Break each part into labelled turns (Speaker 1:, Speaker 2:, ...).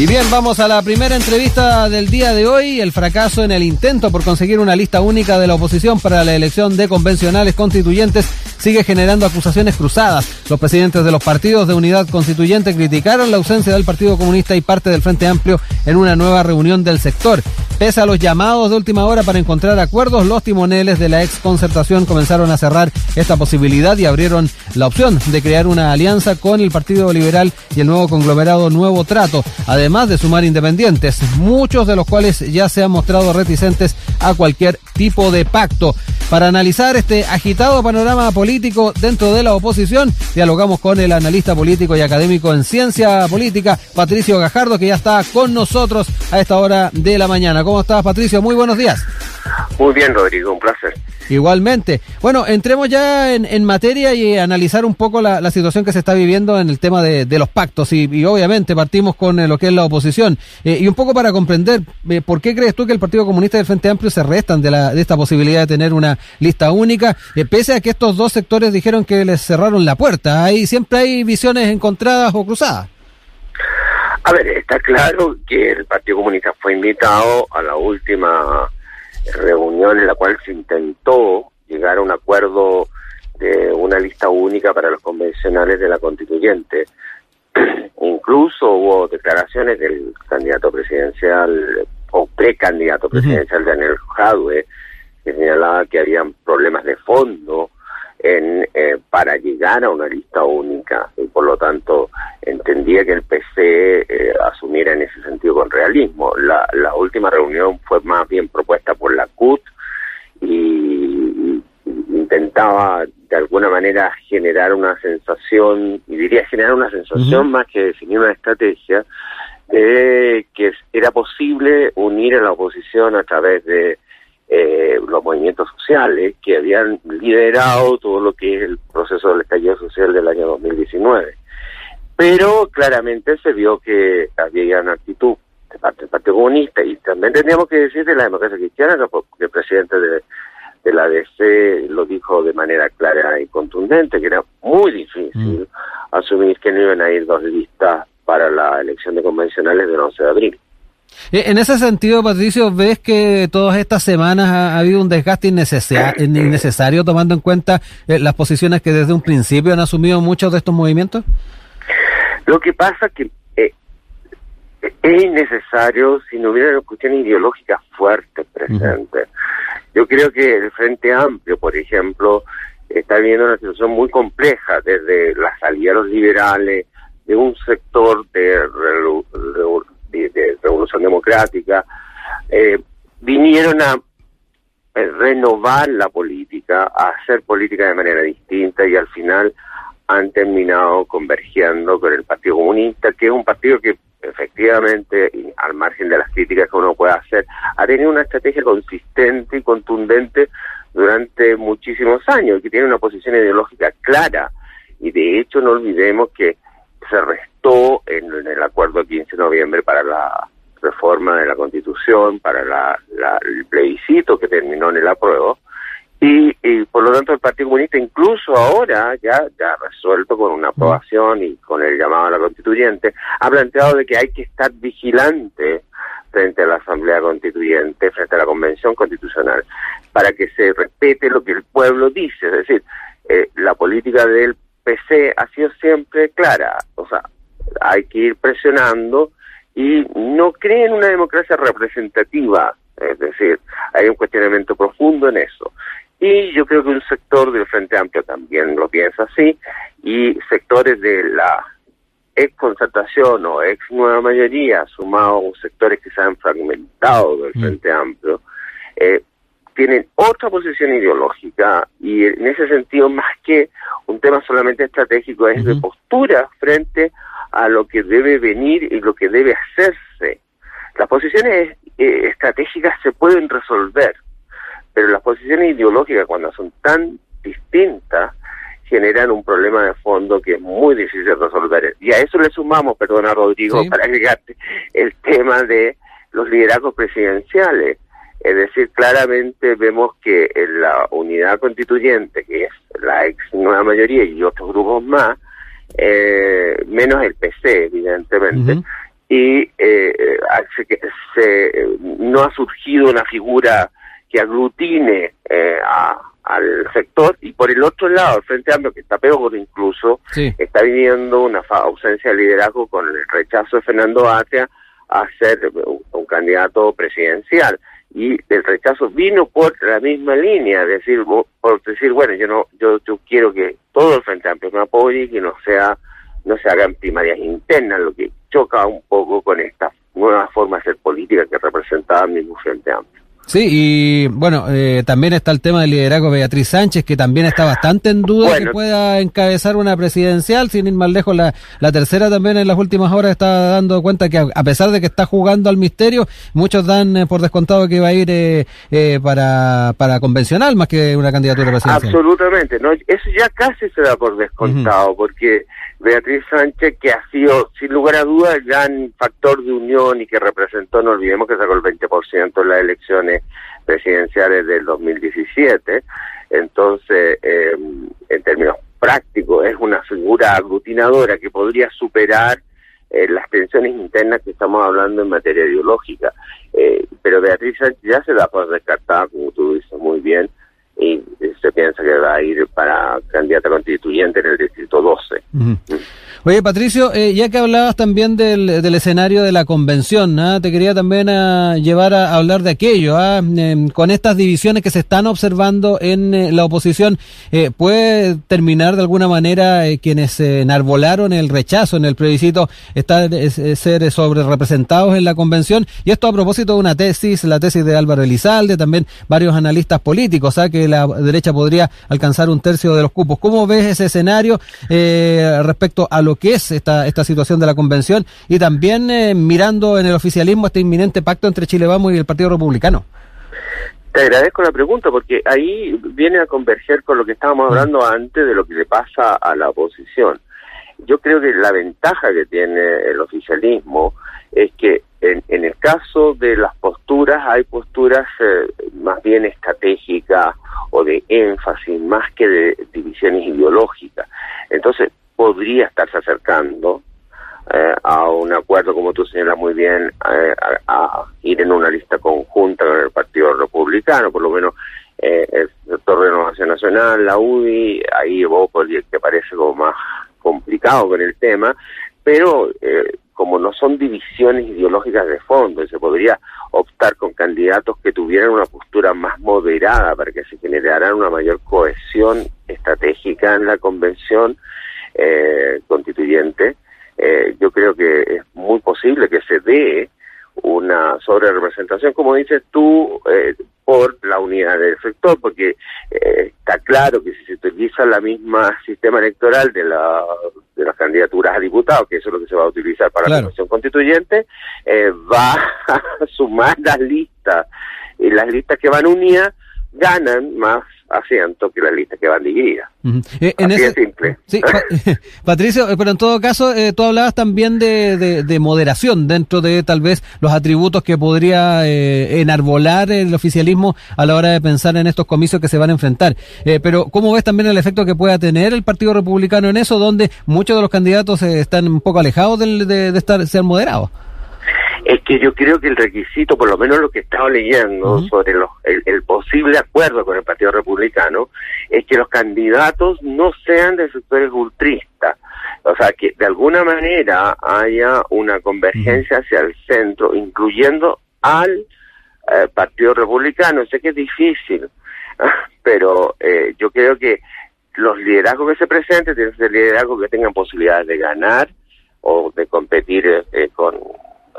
Speaker 1: Y bien, vamos a la primera entrevista del día de hoy. El fracaso en el intento por conseguir una lista única de la oposición para la elección de convencionales constituyentes sigue generando acusaciones cruzadas. Los presidentes de los partidos de unidad constituyente criticaron la ausencia del Partido Comunista y parte del Frente Amplio en una nueva reunión del sector. Pese a los llamados de última hora para encontrar acuerdos, los timoneles de la ex concertación comenzaron a cerrar esta posibilidad y abrieron la opción de crear una alianza con el Partido Liberal y el nuevo conglomerado Nuevo Trato. Además, además de sumar independientes, muchos de los cuales ya se han mostrado reticentes a cualquier tipo de pacto. Para analizar este agitado panorama político dentro de la oposición, dialogamos con el analista político y académico en ciencia política, Patricio Gajardo, que ya está con nosotros a esta hora de la mañana. ¿Cómo estás, Patricio? Muy buenos días.
Speaker 2: Muy bien, Rodrigo, un placer.
Speaker 1: Igualmente. Bueno, entremos ya en, materia y analizar un poco la, situación que se está viviendo en el tema de, los pactos y, obviamente partimos con eh, lo que es la oposición. Eh, y un poco para comprender, eh, ¿por qué crees tú que el Partido Comunista y el Frente Amplio se restan de, la, de esta posibilidad de tener una lista única, pese a que estos dos sectores dijeron que les cerraron la puerta? Ahí siempre hay visiones encontradas o cruzadas.
Speaker 2: A ver, está claro que el Partido Comunista fue invitado a la última reunión en la cual se intentó llegar a un acuerdo de una lista única para los convencionales de la constituyente. Incluso hubo declaraciones del candidato presidencial o precandidato presidencial Daniel Jadwe que señalaba que habían problemas de fondo en, eh, para llegar a una lista única y por lo tanto entendía que el PC eh, asumiera en ese sentido con realismo. La, la última reunión fue más bien propuesta por la CUT y, intentaba de alguna manera generar una sensación, y diría generar una sensación más que definir una estrategia, de que era posible unir a la oposición a través de eh, los movimientos sociales que habían liderado todo lo que es el proceso del estallido social del año 2019. Pero claramente se vio que había una actitud de parte del Partido Comunista y también tendríamos que decir de la democracia cristiana, que el presidente de, de la DC lo dijo de manera clara y contundente, que era muy difícil mm. asumir que no iban a ir dos listas para la elección de convencionales del 11 de abril.
Speaker 1: Eh, en ese sentido, Patricio, ¿ves que todas estas semanas ha, habido un desgaste innecesario, tomando en cuenta eh, las posiciones que desde un principio han asumido muchos de estos movimientos?
Speaker 2: Lo que pasa que eh, es innecesario si no hubiera una cuestión ideológica fuerte presente. Yo creo que el Frente Amplio, por ejemplo, está viviendo una situación muy compleja desde la salida de los liberales, de un sector de de, Revolución Democrática, eh, vinieron a eh, renovar la política, a hacer política de manera distinta y al final han terminado convergiendo con el Partido Comunista, que es un partido que efectivamente, al margen de las críticas que uno pueda hacer, ha tenido una estrategia consistente y contundente durante muchísimos años y que tiene una posición ideológica clara. Y de hecho no olvidemos que se restó en, el acuerdo 15 de noviembre para la reforma de la Constitución, para la, el plebiscito que terminó en el apruebo, y, por lo tanto el Partido Comunista incluso ahora ya ya resuelto con una aprobación y con el llamado a la constituyente ha planteado de que hay que estar vigilante frente a la Asamblea Constituyente, frente a la Convención Constitucional, para que se respete lo que el pueblo dice, es decir, eh, la política del PC ha sido siempre clara, o sea, hay que ir presionando y no creen una democracia representativa, es decir, hay un cuestionamiento profundo en eso. Y yo creo que un sector del Frente Amplio también lo piensa así, y sectores de la ex concertación o ex nueva mayoría, sumados sectores que se han fragmentado del mm. Frente Amplio, eh, tienen otra posición ideológica y en ese sentido más que un tema solamente estratégico es de postura frente a lo que debe venir y lo que debe hacerse. Las posiciones eh, estratégicas se pueden resolver, pero las posiciones ideológicas cuando son tan distintas generan un problema de fondo que es muy difícil de resolver. Y a eso le sumamos, perdona Rodrigo, para agregarte el tema de los liderazgos presidenciales es decir, claramente vemos que en la unidad constituyente, que es la ex nueva mayoría y otros grupos más, eh, menos el PC, evidentemente, y eh, se, no ha surgido una figura que aglutine al sector y por el otro lado el Frente Amplio que está peor incluso está viviendo una ausencia de liderazgo con el rechazo de Fernando Atria a ser un candidato presidencial y el rechazo vino por la misma línea, decir, por decir, bueno, yo no, yo, yo quiero que todo el Frente Amplio me apoye y que no sea, no se hagan primarias internas, lo que choca un poco con esta nueva forma de hacer política que representaba mismo Frente Amplio.
Speaker 1: Sí, y bueno, eh, también está el tema del liderazgo de Beatriz Sánchez, que también está bastante en duda que pueda encabezar una presidencial, sin ir más lejos. La, la tercera también en las últimas horas está dando cuenta que a, pesar de que está jugando al misterio, muchos dan eh, por descontado que va a ir eh, para, para convencional más que una candidatura presidencial.
Speaker 2: Absolutamente, no, eso ya casi se da por descontado, porque Beatriz Sánchez, que ha sido, sin lugar a dudas, el gran factor de unión y que representó, no olvidemos que sacó el 20% en las elecciones presidenciales del 2017. Entonces, em, en términos prácticos, es una figura aglutinadora que podría superar eh, las tensiones internas que estamos hablando en materia ideológica. Eh, pero Beatriz Sánchez ya se da por descartada, como tú dices muy bien, y se piensa que va a ir para candidata constituyente en el distrito 12.
Speaker 1: Oye, Patricio, eh, ya que hablabas también del, del escenario de la convención, ¿ah? te quería también ah, llevar a, hablar de aquello. ¿ah? Em, con estas divisiones que se están observando en eh, la oposición, eh, ¿puede terminar de alguna manera quienes enarbolaron el rechazo en el plebiscito estar, ser sobre representados en la convención? Y esto a propósito de una tesis, la tesis de Álvaro Elizalde, también varios analistas políticos, que la derecha podría alcanzar un tercio de los cupos. ¿Cómo ves ese escenario respecto a lo que es esta, esta situación de la convención y también eh, mirando en el oficialismo este inminente pacto entre Chile Vamos y el Partido Republicano.
Speaker 2: Te agradezco la pregunta porque ahí viene a converger con lo que estábamos mm. hablando antes de lo que le pasa a la oposición. Yo creo que la ventaja que tiene el oficialismo es que en, en el caso de las posturas hay posturas eh, más bien estratégicas o de énfasis más que de divisiones ideológicas. Entonces, podría estarse acercando eh, a un acuerdo, como tú señalas muy bien, eh, a, ir en una lista conjunta con el Partido Republicano, por lo menos eh, el sector Renovación Nacional, la UDI, ahí Evópolis, que parece como más complicado con el tema, pero como no son divisiones ideológicas de fondo, se podría optar con candidatos que tuvieran una postura más moderada para que se generara una mayor cohesión estratégica en la convención eh, constituyente, eh, yo creo que es muy posible que se dé una sobre representación, como dices tú, eh, por la unidad del sector, porque eh, está claro que si se utiliza la misma sistema electoral de, la, de las candidaturas a diputados, que eso es lo que se va a utilizar para la Convención Constituyente, va a sumar las listas, y las listas que van unidas ganan más asiento que la lista que van divididas. Eh, en ese, simple.
Speaker 1: Sí, Patricio, eh, pero en todo caso, eh, tú hablabas también de, de, moderación dentro de tal vez los atributos que podría enarbolar el oficialismo a la hora de pensar en estos comicios que se van a enfrentar. pero, ¿cómo ves también el efecto que pueda tener el Partido Republicano en eso, donde muchos de los candidatos están un poco alejados de, de, de estar ser moderados?
Speaker 2: Es que yo creo que el requisito, por lo menos lo que he estado leyendo sobre los, el, posible acuerdo con el Partido Republicano, es que los candidatos no sean de sectores ultristas. O sea, que de alguna manera haya una convergencia hacia el centro, incluyendo al eh, Partido Republicano. Sé que es difícil, pero eh, yo creo que los liderazgos que se presenten tienen que ser liderazgos que tengan posibilidades de ganar o de competir eh, con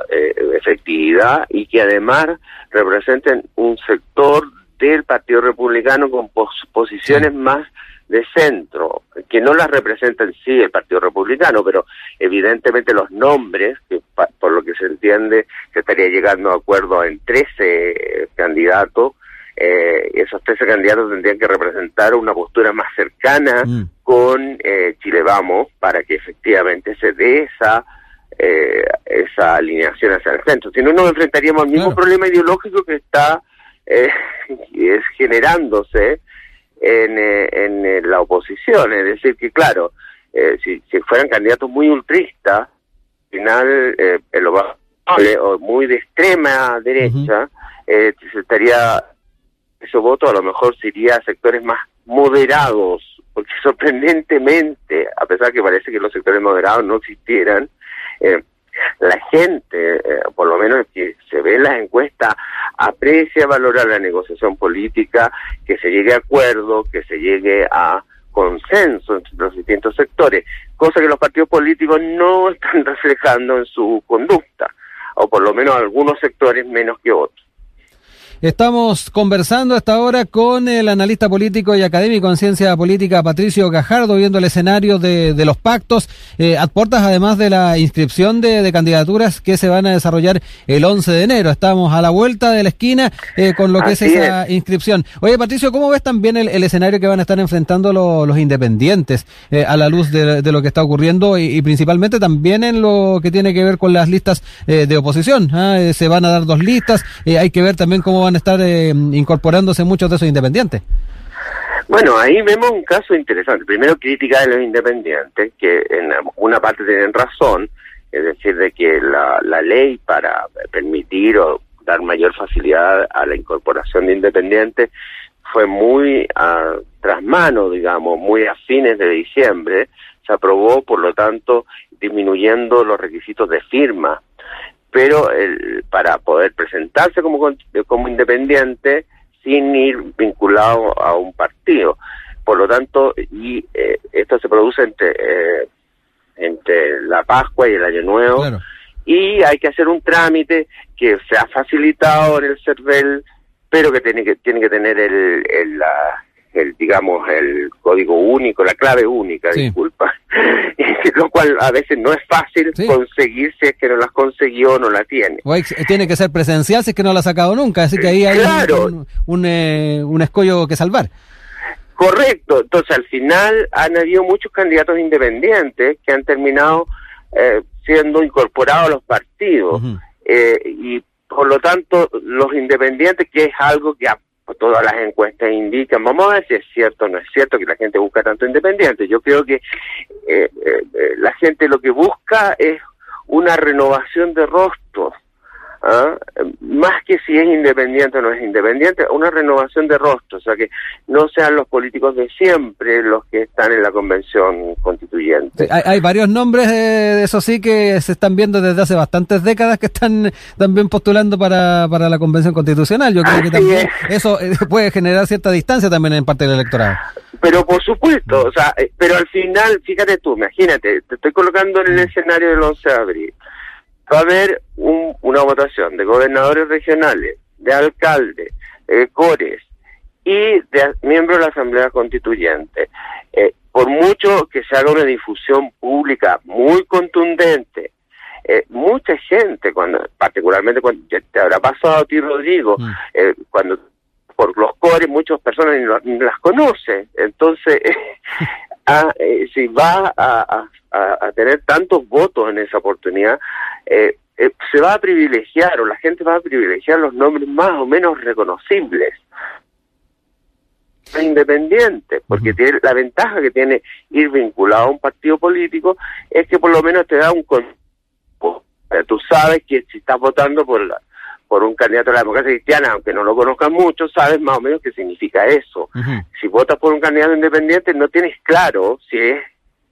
Speaker 2: eh, efectividad y que además representen un sector del Partido Republicano con posiciones más de centro, que no las representa en sí el Partido Republicano, pero evidentemente los nombres, que por lo que se entiende se estaría llegando a acuerdo en 13 candidatos, eh, esos 13 candidatos tendrían que representar una postura más cercana mm. con eh, Chile Vamos para que efectivamente se dé esa eh, esa alineación hacia el centro. Si no, nos enfrentaríamos al mismo problema ideológico que está eh, es generándose en, eh, en, eh, la oposición. Es decir, que claro, si, si fueran candidatos muy ultristas, al final lo va o muy de extrema derecha, eh, se estaría, esos votos a lo mejor se iría a sectores más moderados, porque sorprendentemente, a pesar que parece que los sectores moderados no existieran, eh, la gente, eh, por lo menos que se ve en las encuestas, aprecia, valora la negociación política, que se llegue a acuerdo, que se llegue a consenso entre los distintos sectores, cosa que los partidos políticos no están reflejando en su conducta, o por lo menos algunos sectores menos que otros.
Speaker 1: Estamos conversando hasta ahora con el analista político y académico en ciencia política Patricio Gajardo, viendo el escenario de, los pactos, eh, aportas además de la inscripción de, candidaturas que se van a desarrollar el 11 de enero. Estamos a la vuelta de la esquina eh, con lo que es esa inscripción. Oye, Patricio, ¿cómo ves también el, escenario que van a estar enfrentando los independientes eh, a la luz de, lo que está ocurriendo y, principalmente también en lo que tiene que ver con las listas eh, de oposición? ¿ah? se van a dar dos listas, hay que ver también cómo van estar eh, incorporándose muchos de esos independientes.
Speaker 2: Bueno, ahí vemos un caso interesante. Primero, crítica de los independientes, que en una parte tienen razón, es decir, de que la, la ley para permitir o dar mayor facilidad a la incorporación de independientes fue muy a, tras mano, digamos, muy a fines de diciembre, se aprobó, por lo tanto, disminuyendo los requisitos de firma pero el, para poder presentarse como, como independiente sin ir vinculado a un partido. Por lo tanto, y eh, esto se produce entre, eh, entre la Pascua y el Año Nuevo, y hay que hacer un trámite que sea facilitado en el CERVEL, pero que tiene que, tiene que tener el, el la, el digamos el código único, la clave única, disculpa, lo cual a veces no es fácil conseguir si es que no las consiguió o no la tiene.
Speaker 1: tiene que ser presencial si es que no la ha sacado nunca, así que ahí hay un, eh, un, escollo que salvar.
Speaker 2: Correcto, entonces al final han habido muchos candidatos independientes que han terminado eh, siendo incorporados a los partidos. Eh, y por lo tanto los independientes, que es algo que todas las encuestas indican, vamos a ver si es cierto o no es cierto que la gente busca tanto independiente. Yo creo que eh, eh, eh, la gente lo que busca es una renovación de rostros ¿ah? más que si es independiente o no es independiente, una renovación de rostro, o sea, que no sean los políticos de siempre los que están en la convención constituyente.
Speaker 1: Hay, varios nombres de, eso sí que se están viendo desde hace bastantes décadas que están también postulando para, para la convención constitucional. Yo creo que también eso eh, puede generar cierta distancia también en parte del electorado.
Speaker 2: Pero por supuesto, o sea, eh, pero al final, fíjate tú, imagínate, te estoy colocando en el escenario del 11 de abril va a haber una votación de gobernadores regionales, de alcaldes, de cores y de miembros de la Asamblea Constituyente. Eh, por mucho que se haga una difusión pública muy contundente, eh, mucha gente, cuando particularmente cuando te habrá pasado a ti, Rodrigo, mm. eh, cuando por los cores muchas personas ni, las conocen. Entonces, ah, si va a, a, tener tantos votos en esa oportunidad, eh, eh, se va a privilegiar o la gente va a privilegiar los nombres más o menos reconocibles. Independiente, porque tiene, la ventaja que tiene ir vinculado a un partido político es que por lo menos te da un tú sabes que si estás votando por la, por un candidato de la democracia cristiana, aunque no lo conozcan mucho, sabes más o menos qué significa eso. Si votas por un candidato independiente, no tienes claro si es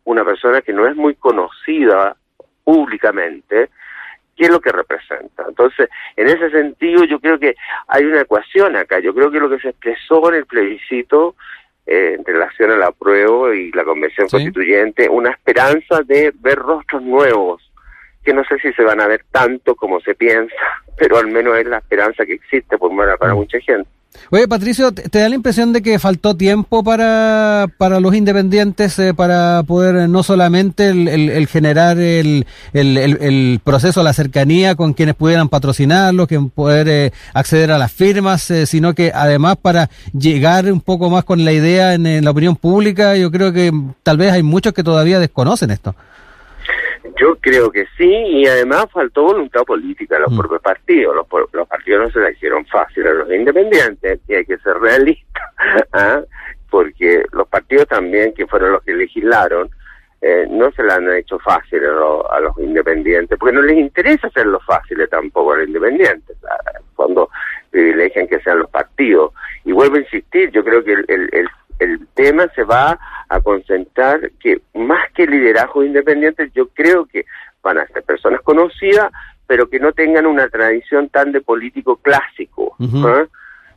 Speaker 2: una persona que no es muy conocida públicamente, qué es lo que representa. Entonces, en ese sentido, yo creo que hay una ecuación acá. Yo creo que lo que se expresó en el plebiscito eh, en relación a la prueba y la convención constituyente, una esperanza de ver rostros nuevos, que no sé si se van a ver tanto como se piensa, pero al menos es la esperanza que existe por para mm. mucha gente.
Speaker 1: Oye, Patricio, ¿te, da la impresión de que faltó tiempo para, para los independientes eh, para poder eh, no solamente el, generar el, el, proceso, la cercanía con quienes pudieran patrocinarlos, que poder eh, acceder a las firmas, sino que además para llegar un poco más con la idea en la opinión pública? Yo creo que tal vez hay muchos que todavía desconocen esto.
Speaker 2: Yo creo que sí, y además faltó voluntad política a los mm. propios partidos. Los, los, partidos no se la hicieron fácil a los independientes, y hay que ser realistas, ¿ah? porque los partidos también, que fueron los que legislaron, eh, no se la han hecho fácil a, los independientes, porque no les interesa hacerlo fácil tampoco a los independientes, cuando privilegian que sean los partidos. Y vuelvo a insistir, yo creo que el, el, el, tema se va a concentrar que más que liderazgo independiente, yo creo que van a ser personas conocidas, pero que no tengan una tradición tan de político clásico. ¿ah?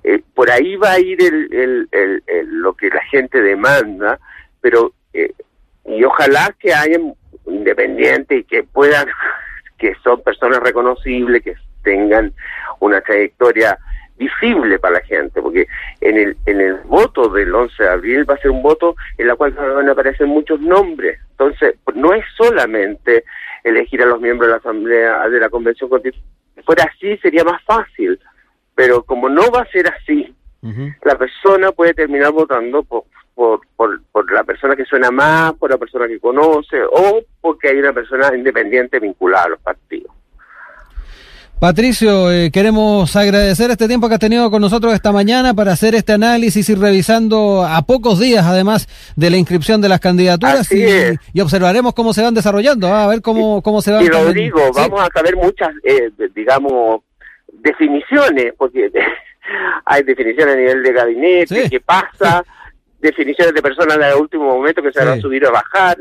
Speaker 2: Eh, por ahí va a ir el, el, lo que la gente demanda, pero eh, y ojalá que haya independientes y que puedan, que son personas reconocibles, que tengan una trayectoria visible para la gente, porque en el, en el voto del 11 de abril va a ser un voto en la cual van a aparecer muchos nombres. Entonces, no es solamente elegir a los miembros de la Asamblea, de la Convención Constitucional. Si fuera así, sería más fácil. Pero como no va a ser así, la persona puede terminar votando por, por, por, la persona que suena más, por la persona que conoce o porque hay una persona independiente vinculada a los partidos.
Speaker 1: Patricio, eh, queremos agradecer este tiempo que has tenido con nosotros esta mañana para hacer este análisis y revisando a pocos días, además de la inscripción de las candidaturas, y, observaremos cómo se van desarrollando, ¿ah? a ver cómo, cómo se van.
Speaker 2: Y Rodrigo, vamos a saber muchas, eh, digamos, definiciones, porque hay definiciones a nivel de gabinete, qué pasa. Definiciones de personas de último momento que se van a subir o bajar.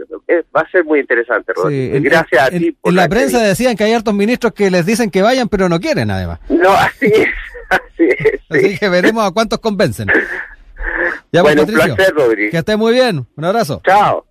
Speaker 2: Va a ser muy interesante, Rodrigo. Gracias a ti.
Speaker 1: en la, prensa decían que hay hartos ministros que les dicen que vayan, pero no quieren, además.
Speaker 2: No, así es. Así es.
Speaker 1: Así que veremos a cuántos convencen.
Speaker 2: Ya, bueno, un placer, Rodrigo.
Speaker 1: Que esté muy bien. Un abrazo.
Speaker 2: Chao.